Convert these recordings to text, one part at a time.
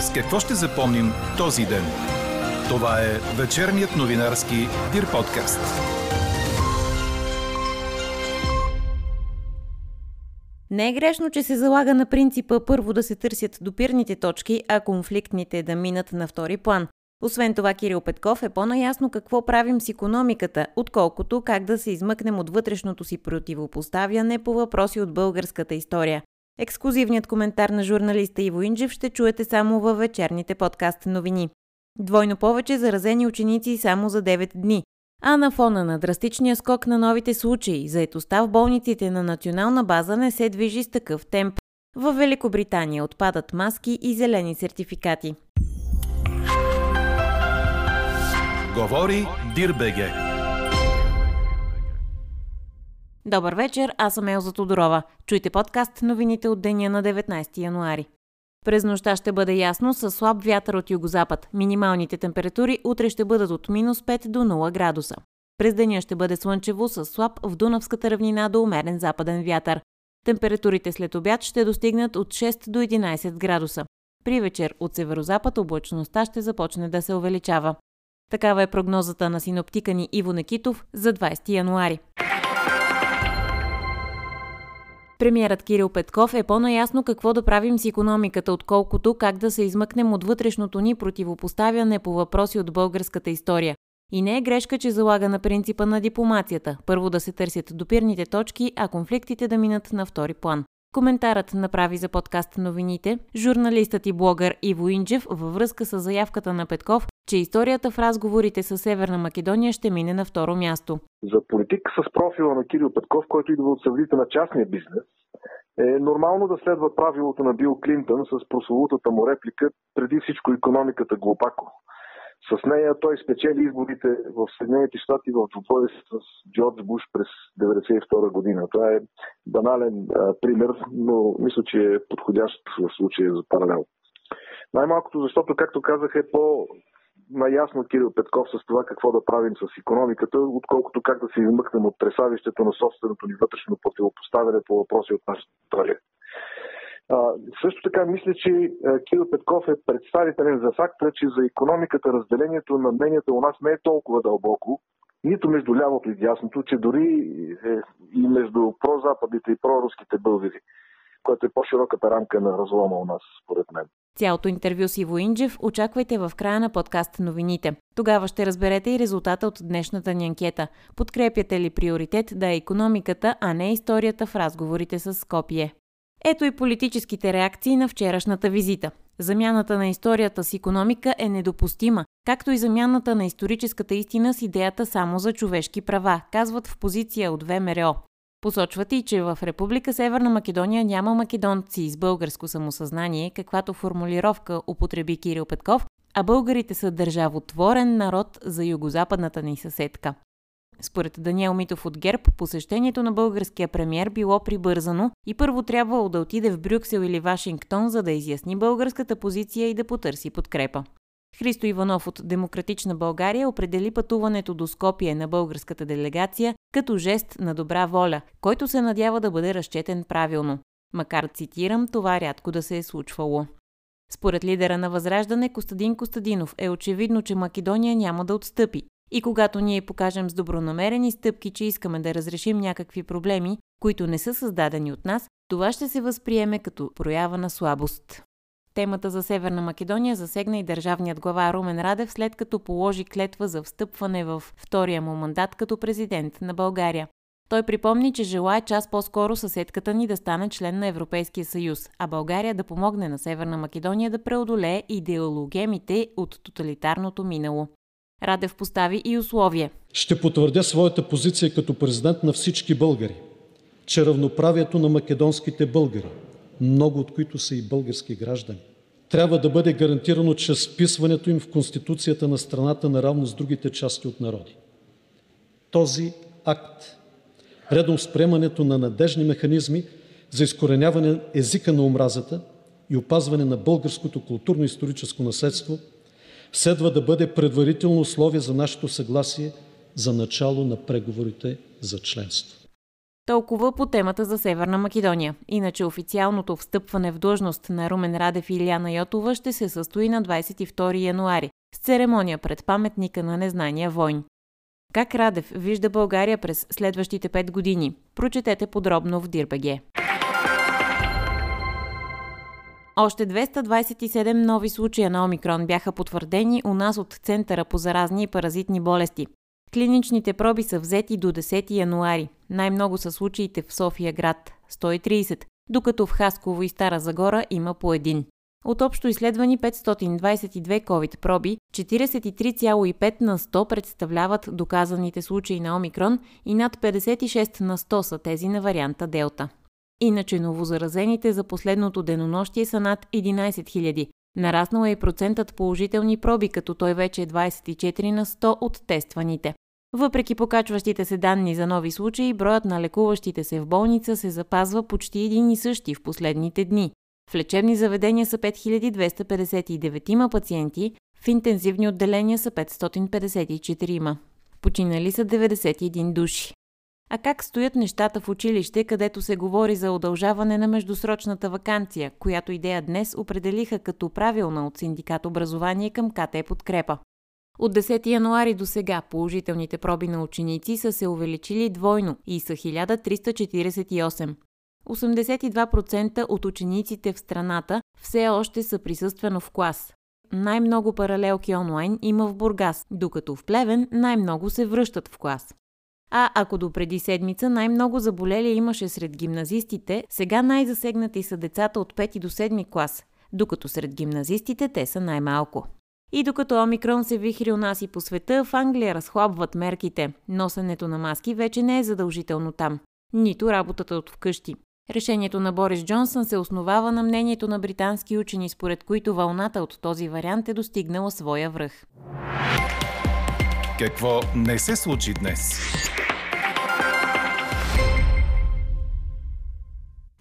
С какво ще запомним този ден? Това е вечерният новинарски Дир подкаст. Не е грешно, че се залага на принципа първо да се търсят допирните точки, а конфликтните да минат на втори план. Освен това, Кирил Петков е по-наясно какво правим с економиката, отколкото как да се измъкнем от вътрешното си противопоставяне по въпроси от българската история. Ексклюзивният коментар на журналиста Иво Инджев ще чуете само във вечерните подкаст новини. Двойно повече заразени ученици само за 9 дни. А на фона на драстичния скок на новите случаи, заетостта в болниците на национална база не се движи с такъв темп. В Великобритания отпадат маски и зелени сертификати. Говори Дирбеге. Добър вечер, аз съм Елза Тодорова. Чуйте подкаст новините от деня на 19 януари. През нощта ще бъде ясно с слаб вятър от югозапад. Минималните температури утре ще бъдат от минус 5 до 0 градуса. През деня ще бъде слънчево с слаб в Дунавската равнина до умерен западен вятър. Температурите след обяд ще достигнат от 6 до 11 градуса. При вечер от северозапад облачността ще започне да се увеличава. Такава е прогнозата на синоптика ни Иво Некитов за 20 януари. Премьерът Кирил Петков е по-наясно какво да правим с економиката, отколкото как да се измъкнем от вътрешното ни противопоставяне по въпроси от българската история. И не е грешка, че залага на принципа на дипломацията. Първо да се търсят допирните точки, а конфликтите да минат на втори план. Коментарът направи за подкаст новините журналистът и блогър Иво Инджев във връзка с заявката на Петков, че историята в разговорите с Северна Македония ще мине на второ място. За политик с профила на Кирил Петков, който идва от средите на частния бизнес, е нормално да следва правилото на Бил Клинтън с прословутата му реплика преди всичко економиката глупако. С нея той спечели изборите в Съединените щати в двубой с Джордж Буш през 1992 година. Това е банален а, пример, но мисля, че е подходящ в случая за паралел. Най-малкото, защото, както казах, е по наясно Кирил Петков с това какво да правим с економиката, отколкото как да се измъкнем от тресавището на собственото ни вътрешно противопоставяне по въпроси от нашата история. Също така мисля, че Кирил Петков е представителен за факта, че за економиката разделението на мненията у нас не е толкова дълбоко, нито между лявото и дясното, че дори е и между прозападните и проруските българи, което е по-широката рамка на разлома у нас, според мен. Цялото интервю с Иво Инджев очаквайте в края на подкаст новините. Тогава ще разберете и резултата от днешната ни анкета. Подкрепяте ли приоритет да е економиката, а не историята в разговорите с Скопие? Ето и политическите реакции на вчерашната визита. Замяната на историята с економика е недопустима, както и замяната на историческата истина с идеята само за човешки права, казват в позиция от ВМРО. Посочват и, че в Република Северна Македония няма македонци с българско самосъзнание, каквато формулировка употреби Кирил Петков, а българите са държавотворен народ за югозападната ни съседка. Според Даниел Митов от ГЕРБ, посещението на българския премьер било прибързано и първо трябвало да отиде в Брюксел или Вашингтон, за да изясни българската позиция и да потърси подкрепа. Христо Иванов от Демократична България определи пътуването до Скопие на българската делегация като жест на добра воля, който се надява да бъде разчетен правилно. Макар, цитирам, това рядко да се е случвало. Според лидера на Възраждане Костадин Костадинов е очевидно, че Македония няма да отстъпи. И когато ние покажем с добронамерени стъпки, че искаме да разрешим някакви проблеми, които не са създадени от нас, това ще се възприеме като проява на слабост. Темата за Северна Македония засегна и държавният глава Румен Радев, след като положи клетва за встъпване в втория му мандат като президент на България. Той припомни, че желая час по-скоро съседката ни да стане член на Европейския съюз, а България да помогне на Северна Македония да преодолее идеологемите от тоталитарното минало. Радев постави и условие. Ще потвърдя своята позиция като президент на всички българи, че равноправието на македонските българи, много от които са и български граждани, трябва да бъде гарантирано чрез вписването им в Конституцията на страната наравно с другите части от народи. Този акт, редом с приемането на надежни механизми за изкореняване езика на омразата и опазване на българското културно-историческо наследство – следва да бъде предварително условие за нашето съгласие за начало на преговорите за членство. Толкова по темата за Северна Македония. Иначе официалното встъпване в длъжност на Румен Радев и Иляна Йотова ще се състои на 22 януари с церемония пред паметника на незнания войн. Как Радев вижда България през следващите 5 години? Прочетете подробно в Дирбеге. Още 227 нови случая на омикрон бяха потвърдени у нас от Центъра по заразни и паразитни болести. Клиничните проби са взети до 10 януари. Най-много са случаите в София град – 130, докато в Хасково и Стара Загора има по един. От общо изследвани 522 COVID проби, 43,5 на 100 представляват доказаните случаи на омикрон и над 56 на 100 са тези на варианта Делта. Иначе новозаразените за последното денонощие са над 11 000. Нараснал е и процентът положителни проби, като той вече е 24 на 100 от тестваните. Въпреки покачващите се данни за нови случаи, броят на лекуващите се в болница се запазва почти един и същи в последните дни. В лечебни заведения са 5259 пациенти, в интензивни отделения са 554. Починали са 91 души. А как стоят нещата в училище, където се говори за удължаване на междусрочната вакансия, която идея днес определиха като правилна от синдикат образование към КТ подкрепа? От 10 януари до сега положителните проби на ученици са се увеличили двойно и са 1348. 82% от учениците в страната все още са присъствено в клас. Най-много паралелки онлайн има в Бургас, докато в Плевен най-много се връщат в клас. А ако до преди седмица най-много заболели имаше сред гимназистите, сега най-засегнати са децата от 5 до 7 клас, докато сред гимназистите те са най-малко. И докато Омикрон се вихри у нас и по света, в Англия разхлабват мерките. Носенето на маски вече не е задължително там. Нито работата от вкъщи. Решението на Борис Джонсън се основава на мнението на британски учени, според които вълната от този вариант е достигнала своя връх. Какво не се случи днес?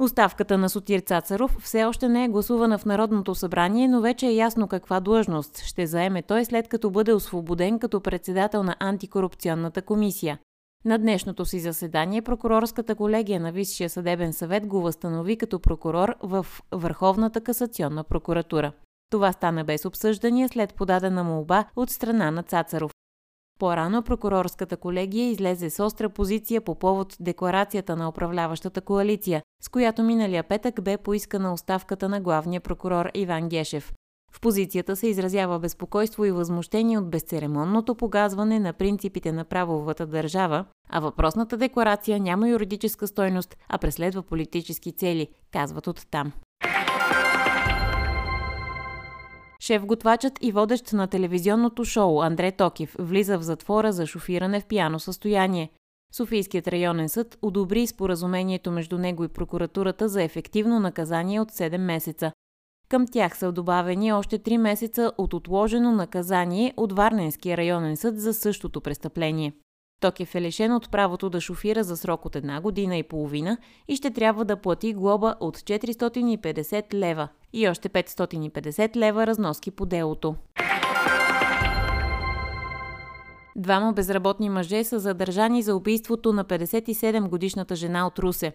Оставката на Сотир Цацаров все още не е гласувана в Народното събрание, но вече е ясно каква длъжност ще заеме той след като бъде освободен като председател на антикорупционната комисия. На днешното си заседание прокурорската колегия на Висшия съдебен съвет го възстанови като прокурор в Върховната касационна прокуратура. Това стана без обсъждания след подадена молба от страна на Цацаров. По-рано прокурорската колегия излезе с остра позиция по повод декларацията на управляващата коалиция, с която миналия петък бе поискана оставката на главния прокурор Иван Гешев. В позицията се изразява безпокойство и възмущение от безцеремонното погазване на принципите на правовата държава, а въпросната декларация няма юридическа стойност, а преследва политически цели, казват от там. Шеф-готвачът и водещ на телевизионното шоу Андре Токив влиза в затвора за шофиране в пияно състояние. Софийският районен съд одобри споразумението между него и прокуратурата за ефективно наказание от 7 месеца. Към тях са добавени още 3 месеца от отложено наказание от Варненския районен съд за същото престъпление. Токев е лишен от правото да шофира за срок от една година и половина и ще трябва да плати глоба от 450 лева и още 550 лева разноски по делото. Двама безработни мъже са задържани за убийството на 57-годишната жена от Русе.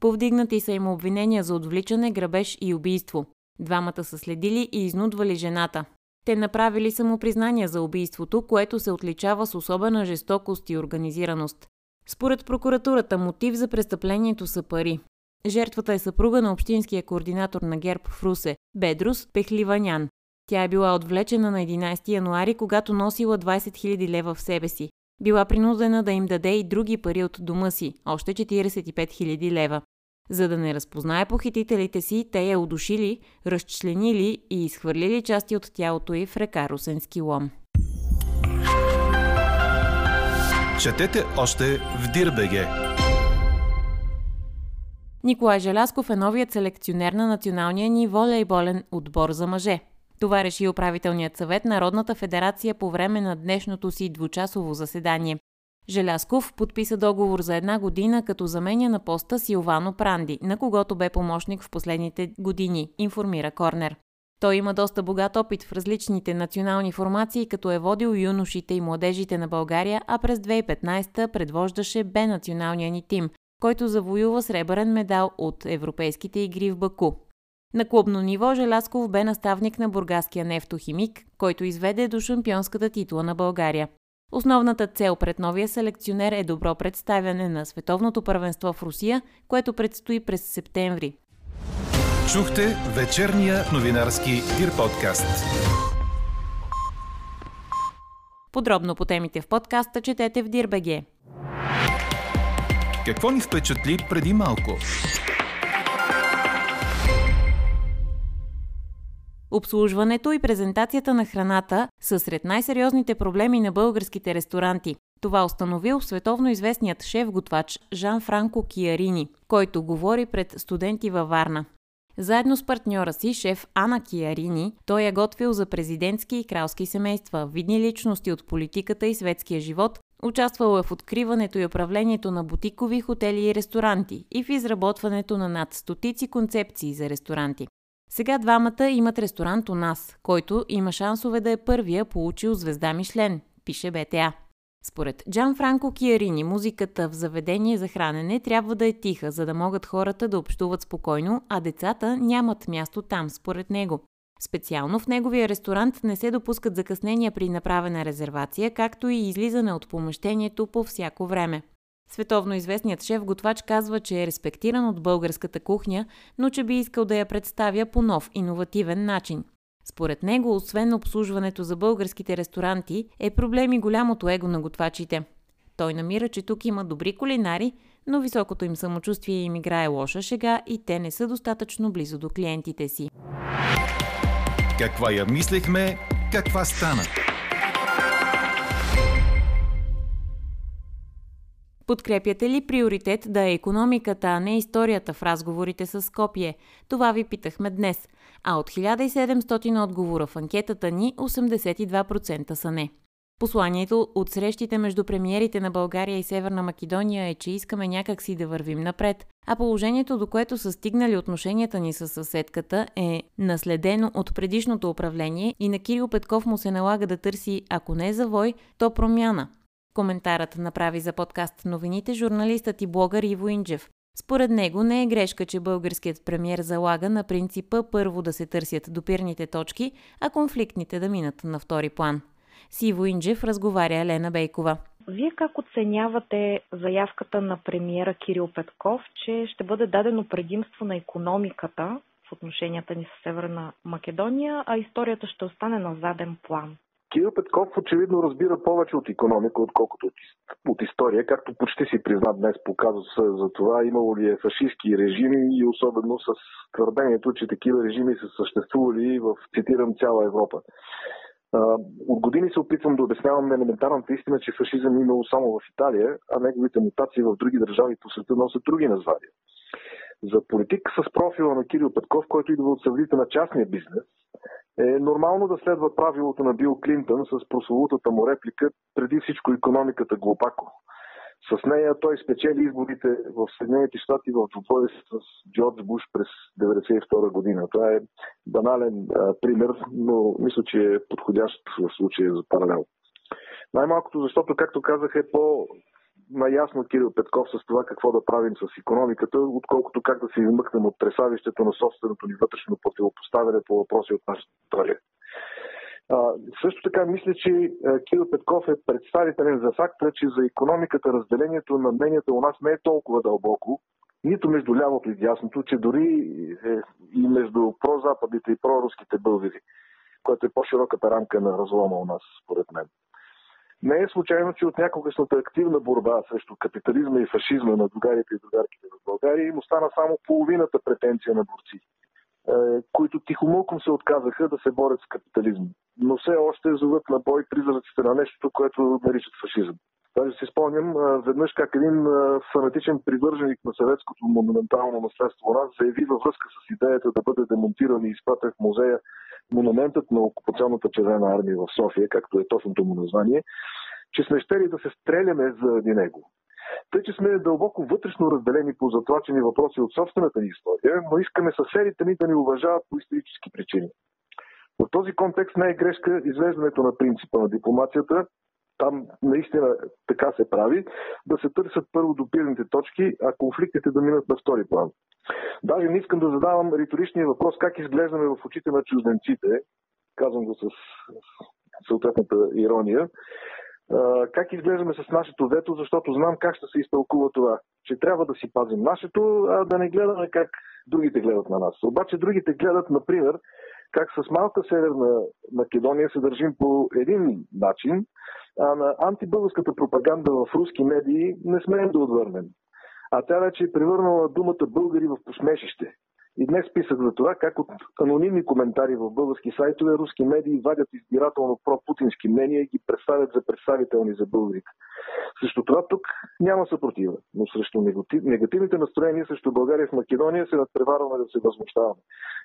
Повдигнати са им обвинения за отвличане, грабеж и убийство. Двамата са следили и изнудвали жената. Те направили самопризнания за убийството, което се отличава с особена жестокост и организираност. Според прокуратурата мотив за престъплението са пари. Жертвата е съпруга на общинския координатор на ГЕРБ в Русе, Бедрус Пехливанян. Тя е била отвлечена на 11 януари, когато носила 20 000 лева в себе си. Била принудена да им даде и други пари от дома си, още 45 000 лева. За да не разпознае похитителите си, те я удушили, разчленили и изхвърлили части от тялото й в река Русенски лом. Четете още в Дирбеге. Николай Желясков е новият селекционер на националния ни волейболен отбор за мъже. Това реши управителният съвет Народната федерация по време на днешното си двучасово заседание. Желясков подписа договор за една година, като заменя на поста Силвано Пранди, на когото бе помощник в последните години, информира Корнер. Той има доста богат опит в различните национални формации, като е водил юношите и младежите на България, а през 2015 предвождаше Б националния ни тим, който завоюва сребърен медал от Европейските игри в Баку. На клубно ниво Желясков бе наставник на бургаския нефтохимик, който изведе до шампионската титла на България. Основната цел пред новия селекционер е добро представяне на световното първенство в Русия, което предстои през септември. Чухте вечерния новинарски Дир подкаст. Подробно по темите в подкаста четете в Дирбеге. Какво ни впечатли преди малко? Обслужването и презентацията на храната са сред най-сериозните проблеми на българските ресторанти. Това установил световно известният шеф-готвач Жан Франко Киарини, който говори пред студенти във Варна. Заедно с партньора си, шеф Ана Киарини, той е готвил за президентски и кралски семейства, видни личности от политиката и светския живот, участвал е в откриването и управлението на бутикови хотели и ресторанти и в изработването на над стотици концепции за ресторанти. Сега двамата имат ресторант у нас, който има шансове да е първия получил звезда Мишлен, пише БТА. Според Джан Франко Киарини, музиката в заведение за хранене трябва да е тиха, за да могат хората да общуват спокойно, а децата нямат място там, според него. Специално в неговия ресторант не се допускат закъснения при направена резервация, както и излизане от помещението по всяко време. Световно известният шеф-готвач казва, че е респектиран от българската кухня, но че би искал да я представя по нов, иновативен начин. Според него, освен обслужването за българските ресторанти, е проблем и голямото его на готвачите. Той намира, че тук има добри кулинари, но високото им самочувствие им играе лоша шега и те не са достатъчно близо до клиентите си. Каква я мислехме, каква стана? Подкрепяте ли приоритет да е економиката, а не историята в разговорите с Скопие? Това ви питахме днес. А от 1700 отговора в анкетата ни, 82% са не. Посланието от срещите между премиерите на България и Северна Македония е, че искаме някакси да вървим напред, а положението, до което са стигнали отношенията ни с съседката, е наследено от предишното управление и на Кирил Петков му се налага да търси, ако не завой, то промяна. Коментарът направи за подкаст новините журналистът и блогър Иво Инджев. Според него не е грешка, че българският премьер залага на принципа първо да се търсят допирните точки, а конфликтните да минат на втори план. С Иво Инджев разговаря Елена Бейкова. Вие как оценявате заявката на премиера Кирил Петков, че ще бъде дадено предимство на економиката в отношенията ни с Северна Македония, а историята ще остане на заден план? Кирил Петков очевидно разбира повече от економика, отколкото от, от история, както почти си призна днес показва за това имало ли е фашистски режими и особено с твърдението, че такива режими са съществували в, цитирам, цяла Европа. От години се опитвам да обяснявам на елементарната истина, че фашизъм е имало само в Италия, а неговите мутации в други държави по света носят други названия. За политик с профила на Кирил Петков, който идва от средите на частния бизнес, е нормално да следва правилото на Бил Клинтън с прословутата му реплика преди всичко економиката глупако. С нея той спечели изборите в Съединените щати в двубой с Джордж Буш през 1992 година. Това е банален а, пример, но мисля, че е подходящ в случая за паралел. Най-малкото, защото, както казах, е по наясно Кирил Петков с това какво да правим с економиката, отколкото как да се измъкнем от тресавището на собственото ни вътрешно противопоставяне по въпроси от нашата история. Също така мисля, че Кирил Петков е представителен за факта, че за економиката разделението на мненията у нас не е толкова дълбоко, нито между лявото и дясното, че дори е и между прозападните и проруските българи, което е по-широката рамка на разлома у нас, според мен. Не е случайно, че от някогашната активна борба срещу капитализма и фашизма на другарите и другарките в България им остана само половината претенция на борци, е, които тихомълком се отказаха да се борят с капитализма. Но все още зоват на бой призраците на нещо, което наричат фашизъм. Даже си спомням веднъж как един фанатичен привърженик на съветското монументално наследство у нас заяви във връзка с идеята да бъде демонтиран и изпратен в музея монументът на окупационната червена армия в София, както е точното му название, че сме щели да се стреляме заради него. Тъй, че сме дълбоко вътрешно разделени по затлачени въпроси от собствената ни история, но искаме съседите ни да ни уважават по исторически причини. В този контекст не е извеждането на принципа на дипломацията там наистина така се прави, да се търсят първо допирните точки, а конфликтите да минат на втори план. Даже не искам да задавам риторичния въпрос как изглеждаме в очите на чужденците, казвам го с съответната ирония, как изглеждаме с нашето вето, защото знам как ще се изтълкува това. Че трябва да си пазим нашето, а да не гледаме как другите гледат на нас. Обаче другите гледат, например, как с малка Северна Македония се държим по един начин, а на антибългарската пропаганда в руски медии не смеем да отвърнем. А тя вече е превърнала думата българи в посмешище. И днес писах за това как от анонимни коментари в български сайтове руски медии вадят избирателно про-путински мнения и ги представят за представителни за българите. Срещу това тук няма съпротива, но срещу негативните настроения срещу България в Македония се надпреварваме да се възмущаваме.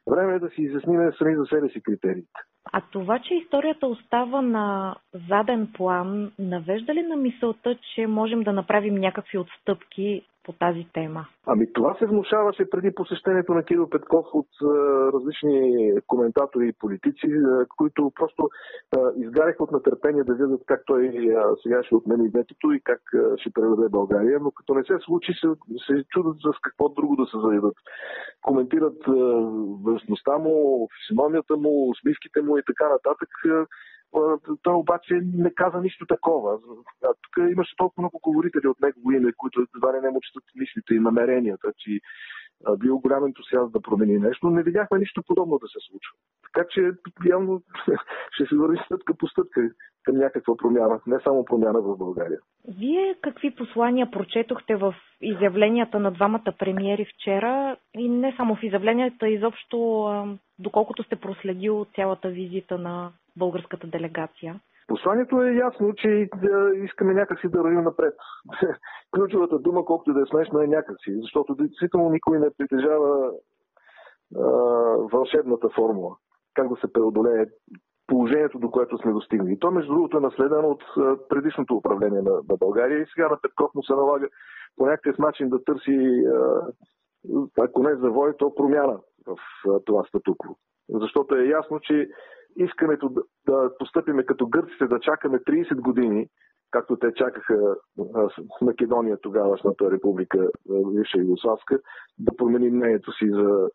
Време е да си изясниме сами за себе си критериите. А това, че историята остава на заден план, навежда ли на мисълта, че можем да направим някакви отстъпки по тази тема? Ами това се внушаваше преди посещението на Кирил Петков от а, различни коментатори и политици, а, които просто а, изгаряха от нетърпение да видят как той а, сега ще отмени ветото и как а, ще преведе България, но като не се случи, се, се чудат с какво друго да се заведат. Коментират външността му, физиономията му, усмивките му и така нататък. Той обаче не каза нищо такова. Тук имаше толкова много говорители от негово име, които едва не му четат мислите и намеренията, че бил голям ентусиаст да промени нещо. Не видяхме нищо подобно да се случва. Така че явно ще се върви стъпка по стъпка към някаква промяна, не само промяна в България. Вие какви послания прочетохте в изявленията на двамата премиери вчера и не само в изявленията, изобщо доколкото сте проследил цялата визита на българската делегация? Посланието е ясно, че да искаме някакси да вървим напред. Ключовата дума, колкото да е смешна, е някакси, защото действително никой не притежава а, вълшебната формула. Как да се преодолее положението, до което сме достигнали. То, между другото, е наследено от предишното управление на, на България и сега на Петков му се налага по някакъв начин да търси, ако не завой, то промяна в това статукво. Защото е ясно, че искането да, да постъпиме като гърците, да чакаме 30 години, както те чакаха Македония, тогавашната република, Висша Югославска, да промени мнението си за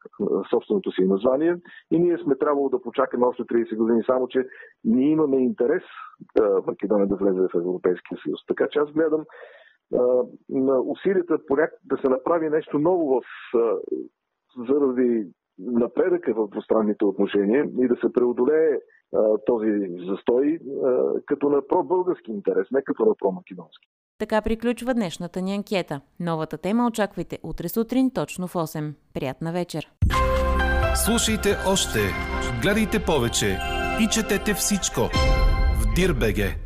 собственото си название. И ние сме трябвало да почакаме още 30 години, само че ние имаме интерес Македония да влезе в Европейския съюз. Така че аз гледам на усилията да се направи нещо ново в, заради напредъка в двустранните отношения и да се преодолее а, този застой а, като на про-български интерес, не като на про-македонски. Така приключва днешната ни анкета. Новата тема очаквайте утре сутрин точно в 8. Приятна вечер! Слушайте още, гледайте повече и четете всичко в Дирбеге.